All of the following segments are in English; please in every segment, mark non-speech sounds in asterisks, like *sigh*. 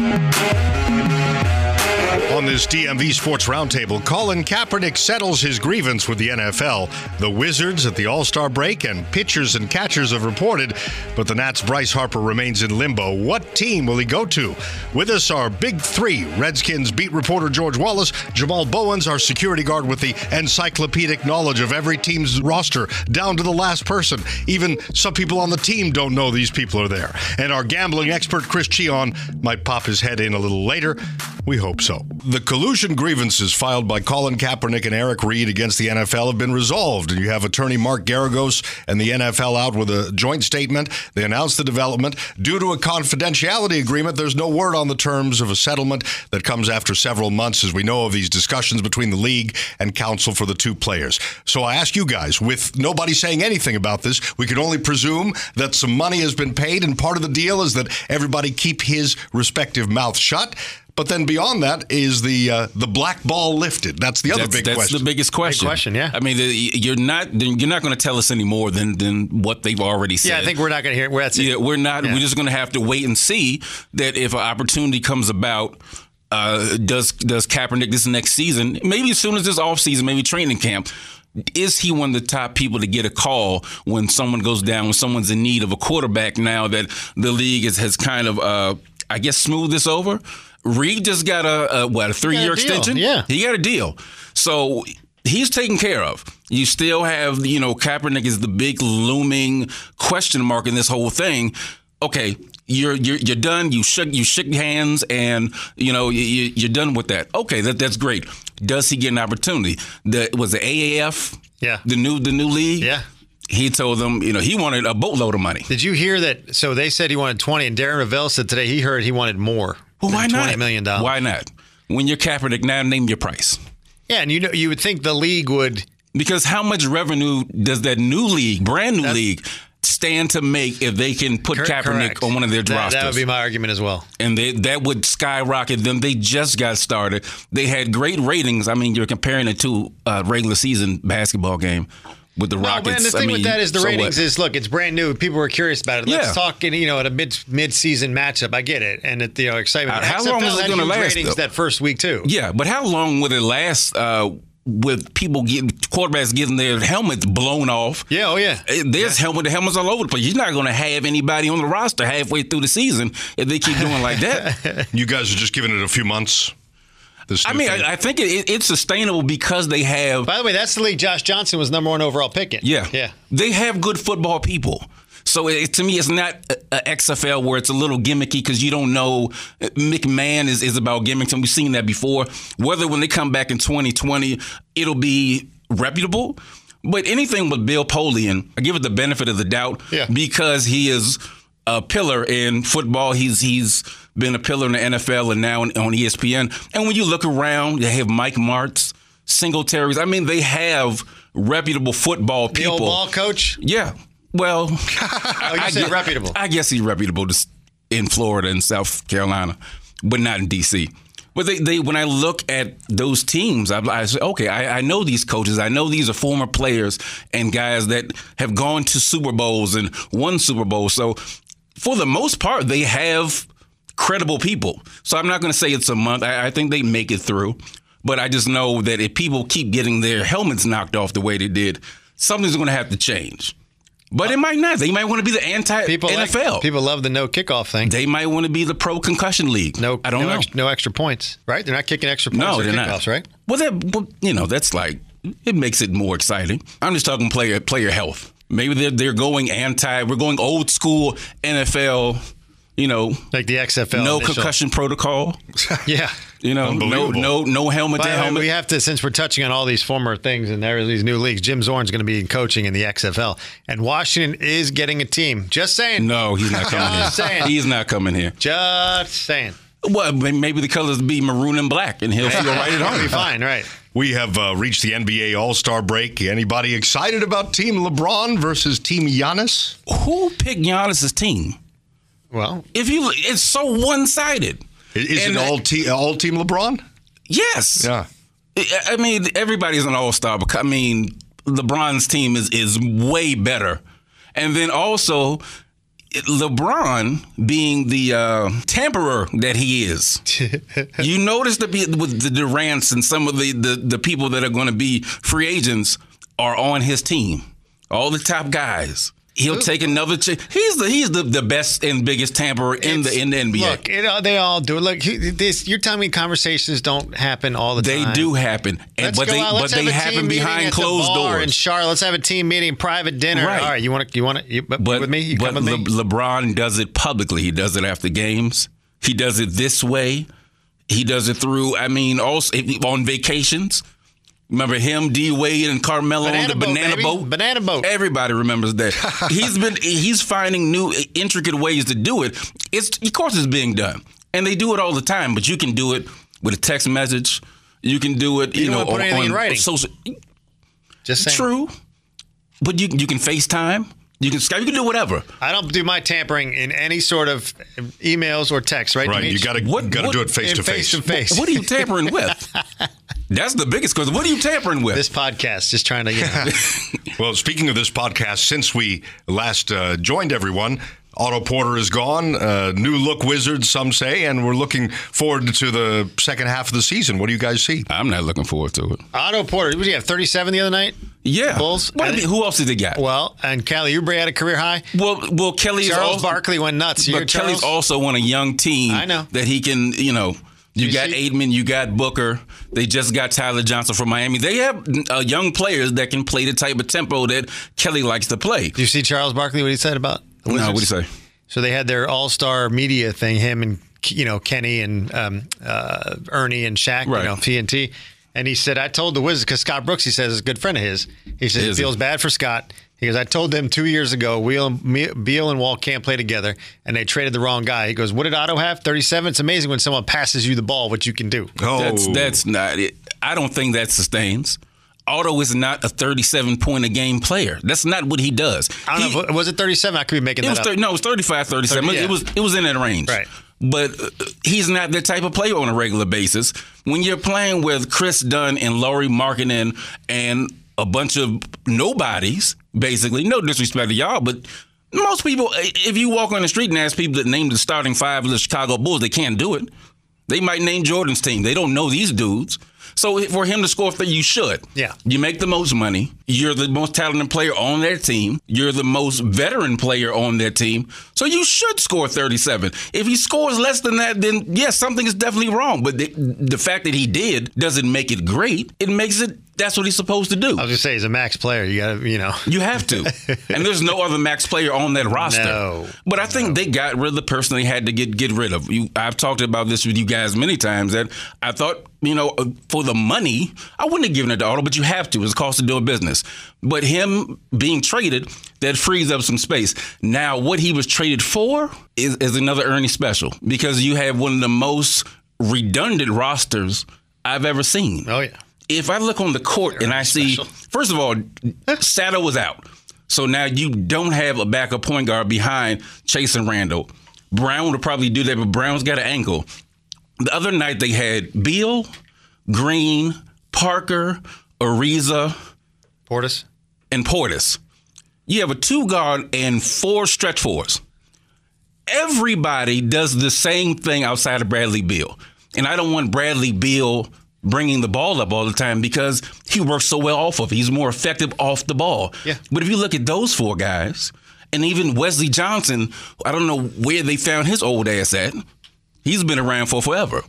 Música On this DMV Sports Roundtable, Colin Kaepernick settles his grievance with the NFL. The Wizards at the All Star break and pitchers and catchers have reported, but the Nats' Bryce Harper remains in limbo. What team will he go to? With us are Big Three Redskins beat reporter George Wallace, Jamal Bowens, our security guard with the encyclopedic knowledge of every team's roster down to the last person. Even some people on the team don't know these people are there. And our gambling expert, Chris Cheon, might pop his head in a little later. We hope so. The collusion grievances filed by Colin Kaepernick and Eric Reid against the NFL have been resolved. And you have attorney Mark Geragos and the NFL out with a joint statement. They announced the development. Due to a confidentiality agreement, there's no word on the terms of a settlement that comes after several months, as we know of these discussions between the league and counsel for the two players. So I ask you guys, with nobody saying anything about this, we can only presume that some money has been paid, and part of the deal is that everybody keep his respective mouth shut. But then beyond that is the uh, the black ball lifted. That's the other that's, big that's question. That's the biggest question. question, yeah. I mean, the, you're not you're not going to tell us any more than than what they've already said. Yeah, I think we're not going to hear. We're, that's it. Yeah, we're not. Yeah. We're just going to have to wait and see that if an opportunity comes about. Uh, does does Kaepernick this next season? Maybe as soon as this off season, maybe training camp. Is he one of the top people to get a call when someone goes down, when someone's in need of a quarterback? Now that the league is, has kind of, uh, I guess, smooth this over. Reid just got a, a what a three year extension. yeah. he got a deal. So he's taken care of. You still have, you know, Kaepernick is the big looming question mark in this whole thing. Okay, you're you're, you're done. You shook you shook hands, and you know you, you- you're done with that. Okay, that that's great. Does he get an opportunity? The was the AAF, Yeah. the new the new league. Yeah. He told them, you know, he wanted a boatload of money. Did you hear that? So they said he wanted twenty, and Darren Rovell said today he heard he wanted more. Well, why not? Twenty million dollars. Why not? When you're Kaepernick, now name your price. Yeah, and you know you would think the league would. Because how much revenue does that new league, brand new league, stand to make if they can put Cor- Kaepernick correct. on one of their That, rosters? that would be my argument as well. and they, that would skyrocket them. They just got started. They had great ratings. I mean, you're comparing it to a regular season basketball game with the No, Rockets. man, the I thing mean, with that is the so ratings what? is look, it's brand new. People were curious about it. Let's Yeah. talk, in, you know, at a mid mid season matchup. I get it, and it, you know, excitement. Uh, how XFL long is it gonna last, Ratings though? that first week too. Yeah, but how long would it last uh, with people getting quarterbacks getting their helmets blown off? Yeah, oh yeah. Eh, There's helmet helmets all over the place. You're not going to have anybody on the roster halfway through the season if they keep doing like that. *laughs* you guys are just giving it a few months. This I mean. I, I think it, it, it's sustainable because they have By the way, that's the league. Josh Johnson was number one overall pick in. Yeah. yeah. They have good football people. So it, to me, it's not a, a XFL where it's a little gimmicky because you don't know. McMahon is, is about gimmicks, and we've seen that before. Whether when they come back in 2020, it'll be reputable. But anything with Bill Polian, I give it the benefit of the doubt Yeah. because he is a pillar in football. He's he's been a pillar in the NFL and now on, ESPN. And when you look around, they have Mike Martz, Singletaries. I mean, they have reputable football The people. old ball coach. Yeah. Well, *laughs* Oh, I said gue- reputable. I guess he's reputable s- in Florida and South Carolina, but not in DC. But they, they when I look at those teams, I, I say, okay, I, I know these coaches. I know these are former players and guys that have gone to Super Bowls and won Super Bowls. So for the most part, they have credible people. So I'm not going to say it's a month. I, I think they make it through. But I just know that if people keep getting their helmets knocked off the way they did, something's going to have to change. But it might not. They might want to be the anti People like- NFL. people love the no kickoff thing. they might want to be the pro concussion league. no, I don't no know. Extra, no extra points, right? They're not kicking extra points no, they're kickoffs, not. right? Well, that well, you know that's like it makes it more exciting. I'm just talking player player health. Maybe they're they're going anti. We're going old school NFL. You know, Like the XFL. no initial- concussion protocol. *laughs* Yeah. You know, no no no helmet By to helmet. we have to, since we're touching on all these former things and there are these new leagues, Jim Zorn's going to be coaching in the XFL. And Washington is getting a team. Just saying. no, he's not coming *laughs* Just here. saying. He's not coming here. Just saying. Well, maybe the colors be maroon and black, and he'll feel right at home. be fine, right? we have uh, reached the NBA All Star break. Anybody excited about Team LeBron versus Team Giannis? Who picked Giannis's team? Well, If you, it's so one sided. Is, And- it all, te- all Team LeBron? Yes. Yeah. I I mean, everybody's an all star. I mean, LeBron's team is is way better, and then also LeBron, being the uh, tamperer that he is, *laughs* you notice the with the Durant's and some of the, the, the people that are going to be free agents are on his team. All the top guys. He'll take another. Ch- he's the he's the, the best and biggest tamperer in the in the NBA. Look, it, they all do it. Look, this you're telling me conversations don't happen all the they time. They do happen, and but they out. but they have a team happen behind closed doors. In Charlotte, let's have a team meeting, private dinner. Right. All right, you want to you want to but, with me? You but come with me? LeBron does it publicly. He does it after games. He does it this way. He does it through. I mean, also on vacations. Remember him, D Wade, and Carmelo Banana on the boat, banana baby. boat. Banana boat. Everybody remembers that. *laughs* he's been he's finding new intricate ways to do it. It's of course it's being done, and they do it all the time. But you can do it with a text message. You can do it. You, You don't know, put on, anything in writing. social. Just saying. True, but you you can FaceTime. You can Skype. You can do whatever. I don't do my tampering in any sort of emails or text. Right? Right, you got to What- got to do it face to face face. to face. What are you tampering with? *laughs* That's the biggest question. What are you tampering with? This podcast, just trying to. You know, *laughs* Well, speaking of this podcast, since we last uh, joined everyone, Otto Porter is gone. Uh, new look Wizards, some say, and we're looking forward to the second half of the season. What do you guys see? I'm not looking forward to it. Otto Porter, what did he have? Thirty-seven the other night. Yeah, Bulls? What, And- who else did they got? Well, and Kelly Oubre had a career high. Well, well, Kelly's Charles also, Barkley went nuts. You but Kelly's Charles? also on a young team. I know. that he can. You know, you, You got see- Ayton, you got Booker. They just got Tyler Johnson from Miami. They have uh, young players that can play the type of tempo that Kelly likes to play. Do you see Charles Barkley? What he said about the No, Wizards? what do you say? So they had their all-star media thing. Him and you know Kenny and um, uh, Ernie and Shaq. Right. You know TNT. And he said, I told the Wizards because Scott Brooks, he says, is a good friend of his. He says he he? feels bad for Scott. He goes, I told them two years ago, Wheel, Me- Beal and Wall can't play together, and they traded the wrong guy. He goes, What did Otto have? 37. It's amazing when someone passes you the ball, what you can do. Oh, That's that's not it. I don't think that sustains. Otto is not a 37 point a game player. That's not what he does. I don't He- know. Was it 37? I could be making It that was up. 30, no, it was 35, 37. 30, yeah. It was it was in that range. Right. But uh, he's not the type of player on a regular basis. When you're playing with Kris Dunn and Lauri Markkanen and a bunch of nobodies, basically, no disrespect to y'all, but most people, if you walk on the street and ask people to name the starting five of the Chicago Bulls, they can't do it. They might name Jordan's team. They don't know these dudes. So for him to score 30, you should. Yeah. You make the most money. You're the most talented player on their team. You're the most veteran player on their team. So you should score 37. If he scores less than that, then yes, something is definitely wrong. But the, the fact that he did doesn't make it great. It makes it that's what he's supposed to do. I was going to say, he's a max player. You got to, you know. You have to. and there's no other max player on that roster. No. But I think they got rid of the person they had to get get rid of. You, I've talked about this with you guys many times that I thought, you know, uh, for the money, I wouldn't have given it to Otto, but you have to. It's a cost of doing business. But him being traded, that frees up some space. Now, what he was traded for is, is another Ernie special because you have one of the most redundant rosters I've ever seen Oh, yeah. if I look on the court and I see, special. first of all, Sato was out. So now you don't have a backup point guard behind Chasson Randle. Brown would probably do that, but Brown's got an ankle. The other night they had Beal, Green, Parker, Ariza, Portis? and Portis. You have a two guard and four stretch fours. Everybody does the same thing outside of Bradley Beal. And I don't want Bradley Beal bringing the ball up all the time because he works so well off of it. He's more effective off the ball. Yeah. But if you look at those four guys, and even Wesley Johnson, I don't know where they found his old ass at. He's been around for forever.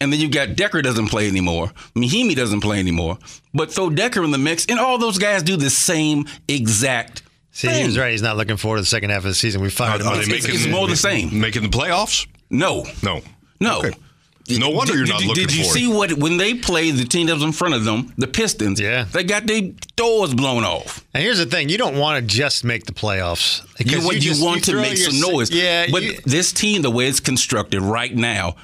And then you got Dekker doesn't play anymore. Mahinmi doesn't play anymore. But throw Dekker in the mix, and all those guys do the same exact See, he thing. was right. He's not looking forward to the second half of the season. We fired uh, him. Are they It's- making, it's more the same. Making the playoffs? No, No. no. Okay. No wonder you're Did- not did, looking Did you for see what when they played the team that was in front of them, the Pistons? Yeah. they got their doors blown off. And here's the thing: you don't want to just make the playoffs. You, because want- you just- want to make your- some noise. Yeah, but you- this team, the way it's constructed right now,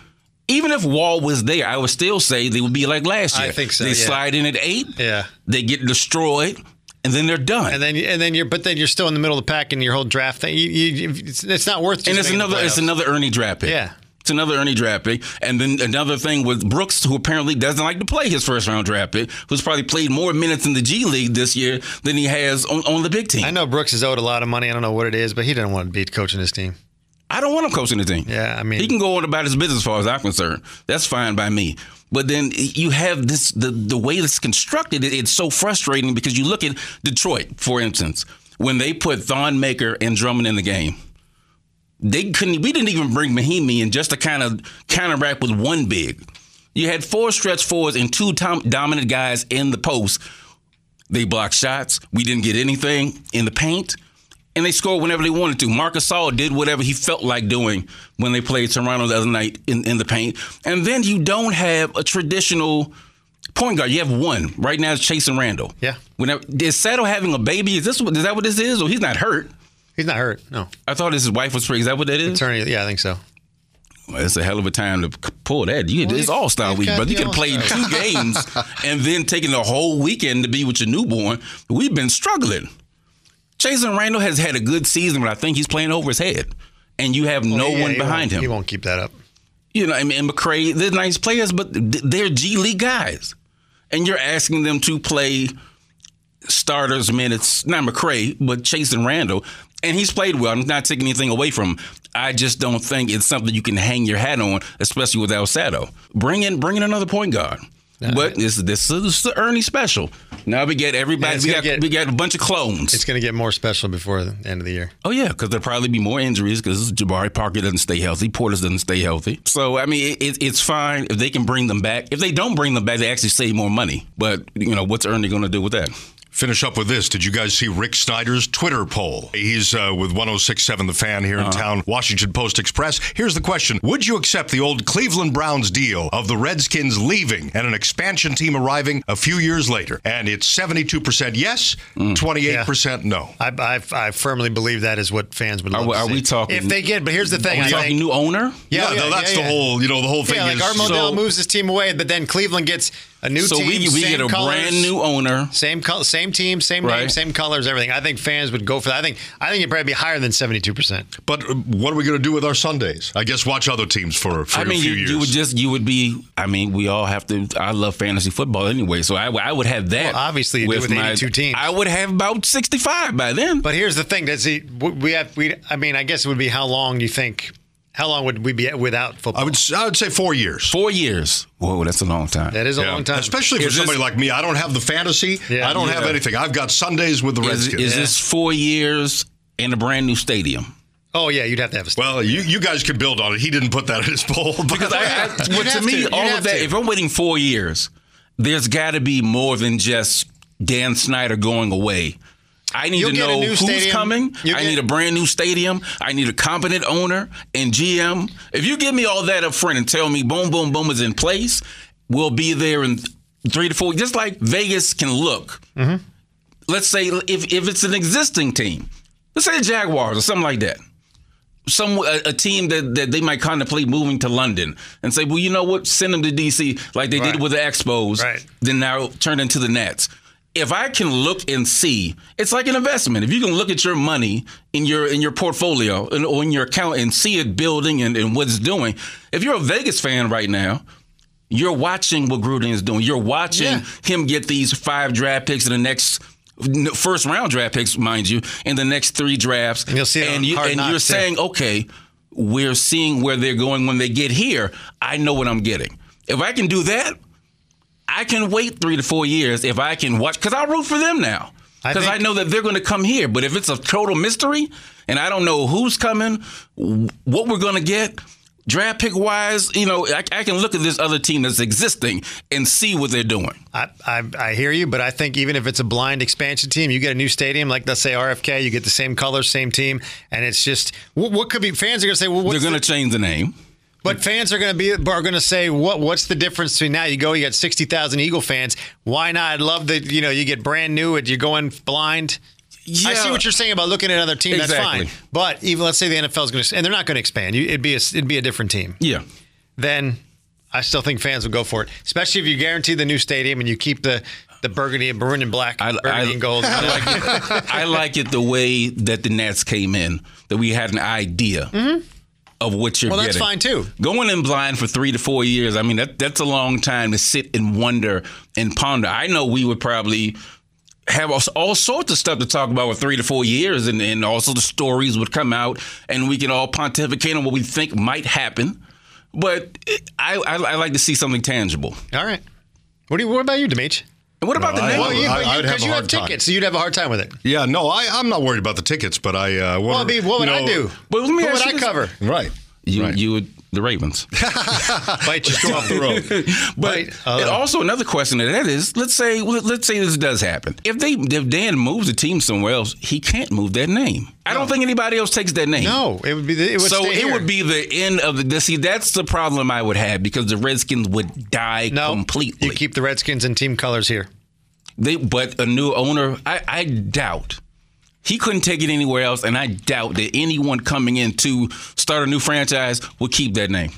even if Wall was there, I would still say they would be like last year. I think so, They yeah. slide in at eight. Yeah. They get destroyed, and then they're done. and then and then you're but then you're still in the middle of the pack in your whole draft thing. You, you, it's, it's not worth. And it's another it's another Ernie draft pick. Yeah. It's another Ernie draft pick. And then another thing with Brooks, who apparently doesn't like to play his first round draft pick, who's probably played more minutes in the G League this year than he has on, on the big team. I know Brooks is owed a lot of money. I don't know what it is, but he didn't want to be coaching his team. I don't want him coaching the team. Yeah, I mean, he can go on about his business as far as I'm concerned. That's fine by me. But then you have this the the way it's constructed. It, it's so frustrating because you look at Detroit, for instance, when they put Thon Maker and Drummond in the game they couldn't. We didn't even bring Mahinmi in just to kind of counteract with one big. You had four stretch fours and two tom- dominant guys in the post. They blocked shots. We didn't get anything in the paint. And they scored whenever they wanted to. Marcus Gasol did whatever he felt like doing when they played Toronto the other night in, in the paint. And then you don't have a traditional point guard. You have one. Right now it's Chasson Randle. Yeah. Whenever, is Saddle having a baby? Is this is that what this is? Or he's not hurt? He's not hurt. No. I thought his wife was pregnant. Is that what that is? Attorney. Yeah, I think so. Well, it's a hell of a time to pull that. You, well, it's All Star Week, brother. You could play two *laughs* games and then taking the whole weekend to be with your newborn. We've been struggling. Chasson Randle has had a good season, but I think he's playing over his head, and you have well, no yeah, one behind him. He won't keep that up. You know, I mean, and McRae, they're nice players, but they're G League guys, and you're asking them to play starters minutes, not McRae, but Chasson Randle, and he's played well. I'm not taking anything away from him. I just don't think it's something you can hang your hat on, especially with without Sato. Bring in, bring in another point guard. but this, this, this is the Ernie special. Now we get everybody. We got, get, we got a bunch of clones. It's going to get more special before the end of the year. Oh yeah, because there'll probably be more injuries because Jabari Parker doesn't stay healthy, Portis doesn't stay healthy. So I mean, it, it's fine if they can bring them back. If they don't bring them back, they actually save more money. But you know, what's Ernie going to do with that? Finish up with this. Did you guys see Rick Snider's Twitter poll? He's uh, with 1067 The Fan here in uh-huh. town, Washington Post Express. Here's the question Would you accept the old Cleveland Browns deal of the Redskins leaving and an expansion team arriving a few years later? And it's 72% yes, mm. 28% yeah. no. I, I, I, firmly believe that is what fans would love Are, are we talking? If they get, but here's the thing. Are we talking think, new owner? Yeah, yeah, no, that's yeah, the whole, you know, the whole thing yeah, is. Like Art moves his team away, but then Cleveland gets a new so team. So we, we get a colors, brand new owner. Same color, same team, same right. name, same colors, everything. I think fans would go for that. I think I think it'd probably be higher than seventy two percent. But uh, what are we going to do with our Sundays? I guess watch other teams for, for I mean, a few you, years. You would just you would be. I mean, we all have to. I love fantasy football anyway, so I, I would have that. Well, obviously, with, with eighty two teams, I would have about sixty five by then. But here's the thing: does he? We have. We. I mean, I guess it would be how long you think how long would we be without football? I would I would say four years. Four years. Whoa, that's a long time. That is a yeah. long time, especially for is somebody this, like me. I don't have the fantasy. Yeah, I don't yeah. have anything. I've got Sundays with the Redskins. Is, is this four years in a brand new stadium? Oh yeah, you'd have to have a. Stadium. Well, you, you guys could build on it. He didn't put that in his poll because I, I *laughs* well, to me, to. all of that. To. If I'm waiting four years, there's got to be more than just Dan Snyder going away. I need You'll to know who's stadium. coming. You'll I need a brand new stadium. I need a competent owner and GM. If you give me all that up front and tell me boom, boom, boom is in place, we'll be there in three to four. Just like Vegas can look. Mm-hmm. Let's say if, if it's an existing team, let's say the Jaguars or something like that. Some a, a, team that, that they might contemplate moving to London and say, well, you know what, send them to DC like they right. did with the Expos. Right. Then now turn into the Nats if I can look and see, it's like an investment. If you can look at your money in your in your portfolio and, or in your account and see it building and, and what it's doing, if you're a Vegas fan right now, you're watching what Gruden is doing. You're watching yeah. him get these five draft picks in the next first round draft picks, mind you, in the next three drafts. And you'll see and, you, and you're saying, okay, we're seeing where they're going when they get here. I know what I'm getting. If I can do that, I can wait three to four years if I can watch because I'll root for them now because I, I, know that they're going to come here. But if it's a total mystery and I don't know who's coming, what we're going to get, draft pick wise, you know, I, I, can look at this other team that's existing and see what they're doing. I, I, I, hear you, but I think even if it's a blind expansion team, you get a new stadium, like let's say RFK, you get the same colors, same team, and it's just what, what could be fans are going to say, well, they're going to the, change the name. But fans are going to be are going to say, "What? What's the difference between now? You go, you got sixty thousand Eagle fans. Why not? I'd love that. You know, you get brand new. And you're going blind. Yeah. I see what you're saying about looking at another team. Exactly. That's fine. But even let's say the NFL is going to, and they're not going to expand. it'd be a, it'd be a different team. Yeah. Then I still think fans would go for it, especially if you guarantee the new stadium and you keep the the burgundy and maroon and black, I, burgundy I, and gold. I like, it, I like it the way that the Nats came in. That we had an idea. Mm-hmm of what you're Well, getting. Well, that's fine, too. Going in blind for three to four years, I mean, that that's a long time to sit and wonder and ponder. I know we would probably have all, all sorts of stuff to talk about with three to four years, and, and also the stories would come out, and we can all pontificate on what we think might happen. But eh, I, I, I like to see something tangible. All right. What do you? What about you, Demetri? And what about the I- name? well, you, I- but I would you, have 'cause a you hard have time. tickets, so you'd have a hard time with it. Yeah, no, I, I'm not worried about the tickets, but I. Uh, Well, I mean, what would you I do? But let me what ask would you I this. cover? Right. You, right. you would the Ravens. *laughs* Bite your go off the road. *laughs* But Right. Uh, also another question to that is, let's say let- let's say this does happen. If they if Dan moves the team somewhere else, he can't move that name. I don't think anybody else takes that name. No, it would be. The, it would so stay it here. would be the end of the. See, that's the problem I would have because the Redskins would die no completely. You keep the Redskins in team colors here. They, but a new owner, I, I doubt he couldn't take it anywhere else, and I doubt that anyone coming in to start a new franchise would keep that name.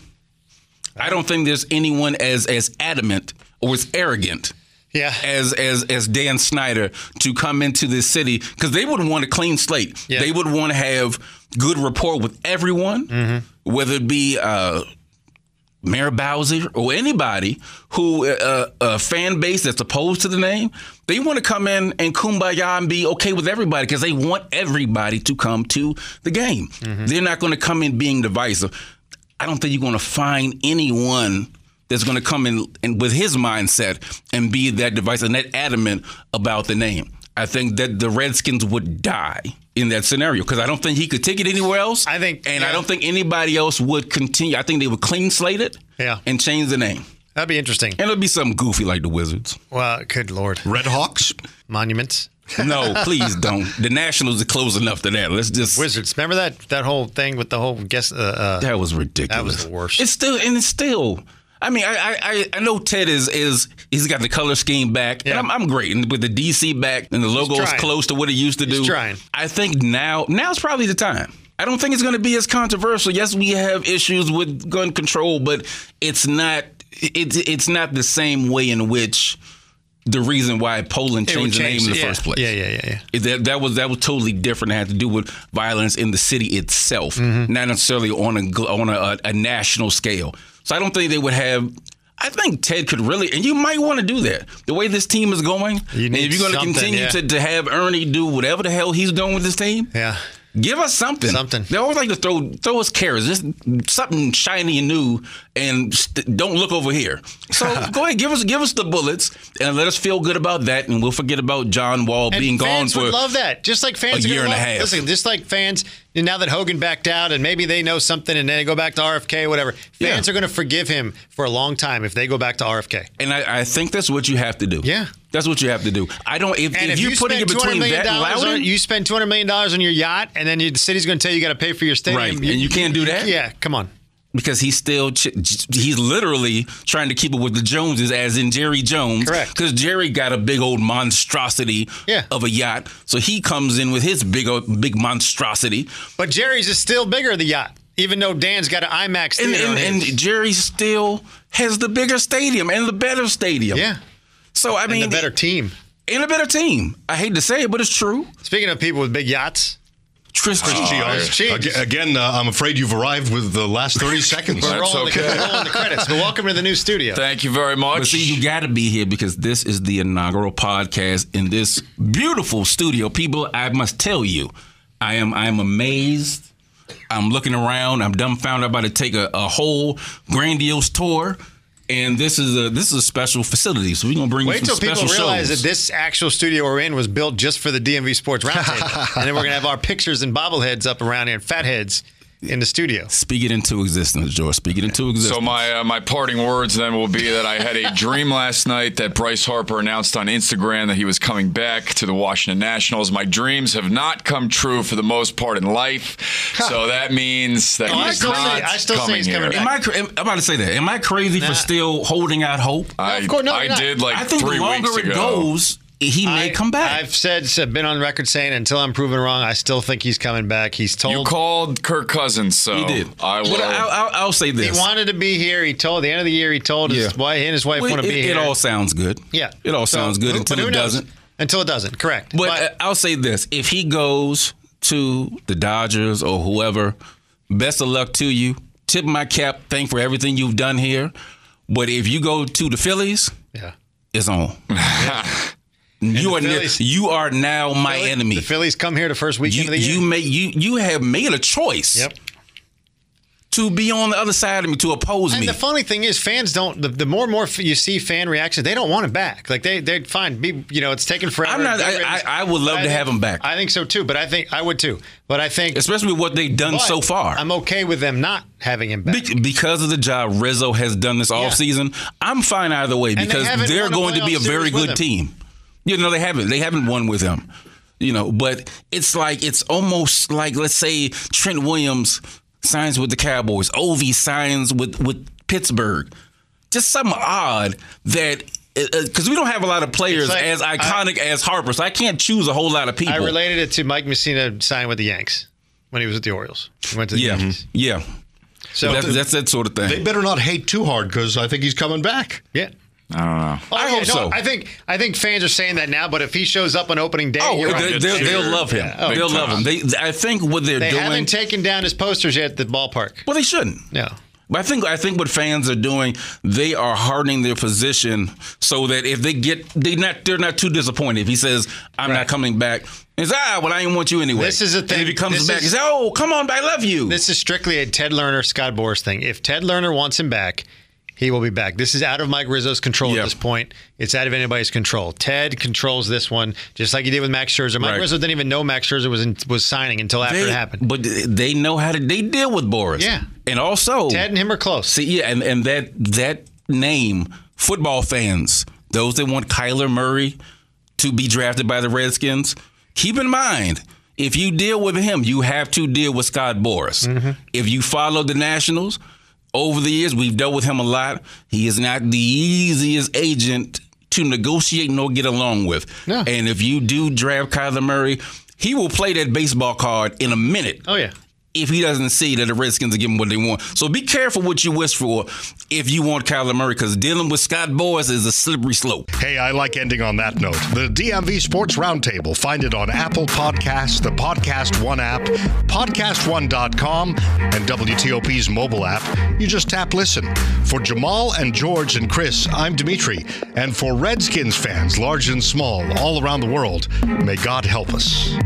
I don't think there's anyone as as adamant or as arrogant Yeah. as as as Dan Snyder to come into this city because they would want a clean slate. Yeah. They would want to have good rapport with everyone, Mm-hmm. whether it be. Uh, Mayor Bowser or anybody who uh, a fan base that's opposed to the name, they want to come in and kumbaya and be okay with everybody because they want everybody to come to the game. They're not going to come in being divisive. I don't think you're going to find anyone that's going to come in and with his mindset and be that divisive and that adamant about the name. I think that the Redskins would die in that scenario because I don't think he could take it anywhere else. I think- and yeah. I don't think anybody else would continue. I think they would clean slate it, Yeah. and change the name, That'd be interesting. and it'll be something goofy like the Wizards. Well, good lord, Red Hawks. monuments, No, please don't. The Nationals are close enough to that. Let's just. wizards. Remember that that whole thing with the whole guess. Uh, uh, That was ridiculous. That was the worst. It's still, and it's still. I mean, I I, I- know Ted is is he's got the color scheme back, Yeah. and I'm, I'm great, and with the DC back, and the logo is close to what it used to He's do. trying. I think now now's probably the time. I don't think it's going to be as controversial. Yes, we have issues with gun control, but it's not it's it's not the same way in which the reason why Pollin it would changed the name in the yeah. first place. Yeah, yeah, yeah, yeah. It- That, that was that was totally different. It had to do with violence in the city itself, Mm-hmm. not necessarily on a on a, a national scale. So I don't think they would have. I think Ted could really, and you might want to do that. The way this team is going, You and if you're going to continue yeah. to, to have Ernie do whatever the hell he's doing with this team, Yeah. Give us something. Something. They always like to throw throw us carrots, just something shiny and new, and st- don't look over here. So *laughs* go ahead, give us give us the bullets, and let us feel good about that, and we'll forget about John Wall And being gone fans for would love that. Just like fans a year and a half. Listen, just like fans, now that Hogan backed out, and maybe they know something, and then they go back to RFK, whatever. Fans Yeah. are going to forgive him for a long time if they go back to RFK. And I, I think that's what you have to do. Yeah. That's what you have to do. I don't. If, if, if, you're you putting it between that and Loudoun, on, you spend two hundred million dollars on your yacht, and then you, the city's going to tell you you got to pay for your stadium. Right, and you can't do that? Yeah, come on. because he's still he's literally trying to keep it with the Joneses, as in Jerry Jones. Correct. Because Jerry got a big old monstrosity Yeah. of a yacht, so he comes in with his big old, big monstrosity, But Jerry's is still bigger the yacht, even though Dan's got an IMAX and and, and. Jerry still has the bigger stadium and the better stadium. yeah, So I mean, and a better team. and a better team. I hate to say it, but it's true. Speaking of people with big yachts, Chris Chris Cheese. Giles. Again, uh, I'm afraid you've arrived with the last 30 *laughs* seconds. we're That's rolling, okay. the, we're rolling the credits. But welcome to the new studio. Thank you very much. But see, you got to be here because this is the inaugural podcast in this beautiful studio. People, I must tell you, I am I am amazed. I'm looking around. I'm dumbfounded. I'm about to take a, a whole grandiose tour. And this is a this is a special facility, so we're gonna bring Wait you till some people realize shows. that this actual studio we're in was built just for the DMV Sports Roundtable, *laughs* and then we're gonna have our pictures and bobbleheads up around here, and fat heads in the studio. Speak it into existence, George. Speak it into existence. So my uh, my parting words then will be that I had a dream last night that Bryce Harper announced on Instagram that he was coming back to the Washington Nationals. My dreams have not come true for the most part in life, so that means that Oh, I he's still not say- I still say coming he's here. coming Am I? cra- am- I'm about to say that. Am I crazy Nah. for still holding out hope? I, of course, no, I not. did like I think three the longer weeks it ago. goes, he may I- come back. I've said, said, been on record saying until I'm proven wrong, I still think he's coming back. He's told You called Kirk Cousins, so he did. I will. But I'll, I'll, I'll say he wanted to be here. He told the end of the year he told his Yeah. wife, he and his wife Well, want to be it here. It all sounds good. yeah, It all So, sounds good who- until it knows? doesn't. Until it doesn't. Correct. But, uh, I'll say this: if he goes to the Dodgers or whoever, Best of luck to you. Tip my cap. Thank for everything you've done here. But if you go to the Phillies, Yeah. it's on. *laughs* you are Phillies- you are now my Philly- enemy. The Phillies come here the first weekend You of the year. you make you you have made a choice yep. to be on the other side of me to oppose And me. the funny thing is, fans don't. The, the more and more you see fan reaction, they don't want him back. Like they, they're fine. Be, you know, it's taken forever. I'm not- I- I- I would love But to think- have him back. I think so too. But I think I would too. But I think Especially with what they've done so far. I'm okay with them not having him back. Be- because of the job Rizzo has done this offseason, I'm fine either way because haven't they're going to be a very good team. You know, they haven't. They haven't won with him. You know, but it's like it's almost like let's say Trent Williams signs with the Cowboys, Ovi signs with with Pittsburgh. Just something odd that uh, uh, because we don't have a lot of players like- as iconic as Harper, so I can't choose a whole lot of people. I related it to Mike Mussina signing with the Yanks when he was with the Orioles. He went to the yeah, Yankees. yeah. So that's, that's that sort of thing. They better not hate too hard because I think he's coming back. yeah. I don't know. Oh, I yeah, hope no, so. I think I think fans are saying that now, but if he shows up on opening day, Oh, they, they'll, they'll love him. Yeah. Oh, they'll love him. They, I think what they're they doing. They haven't taken down his posters yet at the ballpark. well, they shouldn't. No. But I think I think what fans are doing, they are hardening their position so that if they get they not they're not too disappointed. If he says I'm not coming back, it's ah well I didn't want you anyway. This is the And thing. if he comes This back, is- he says oh come on, I love you. This is strictly a Ted Lerner, Scott Boras thing. If Ted Lerner wants him back, he will be back. This is out of Mike Rizzo's control Yeah. at this point. It's out of anybody's control. Ted controls this one, just like he did with Max Scherzer. Mike Right. Rizzo didn't even know Max Scherzer was in, was signing until after They- it happened. But they know how to they deal with Boras. Yeah. and also Ted and him are close. See, yeah, and, and that that name, football fans, those that want Kyler Murray to be drafted by the Redskins, keep in mind if you deal with him, you have to deal with Scott Boras. Mm-hmm. If you follow the Nationals over the years, we've dealt with him a lot. He is not the easiest agent to negotiate nor get along with. And if you do draft Kyler Murray, he will play that baseball card in a minute oh yeah. If he doesn't see that the Redskins are giving what they want. So be careful what you wish for if you want Kyler Murray, because dealing with Scott Boras is a slippery slope. Hey, I like ending on that note. The DMV Sports Roundtable. Find it on Apple Podcasts, the Podcast One app, podcastone.com, and WTOP's mobile app. You just tap listen. For Jamal and George and Chris, I'm Dimitri. And for Redskins fans, large and small, all around the world, may God help us.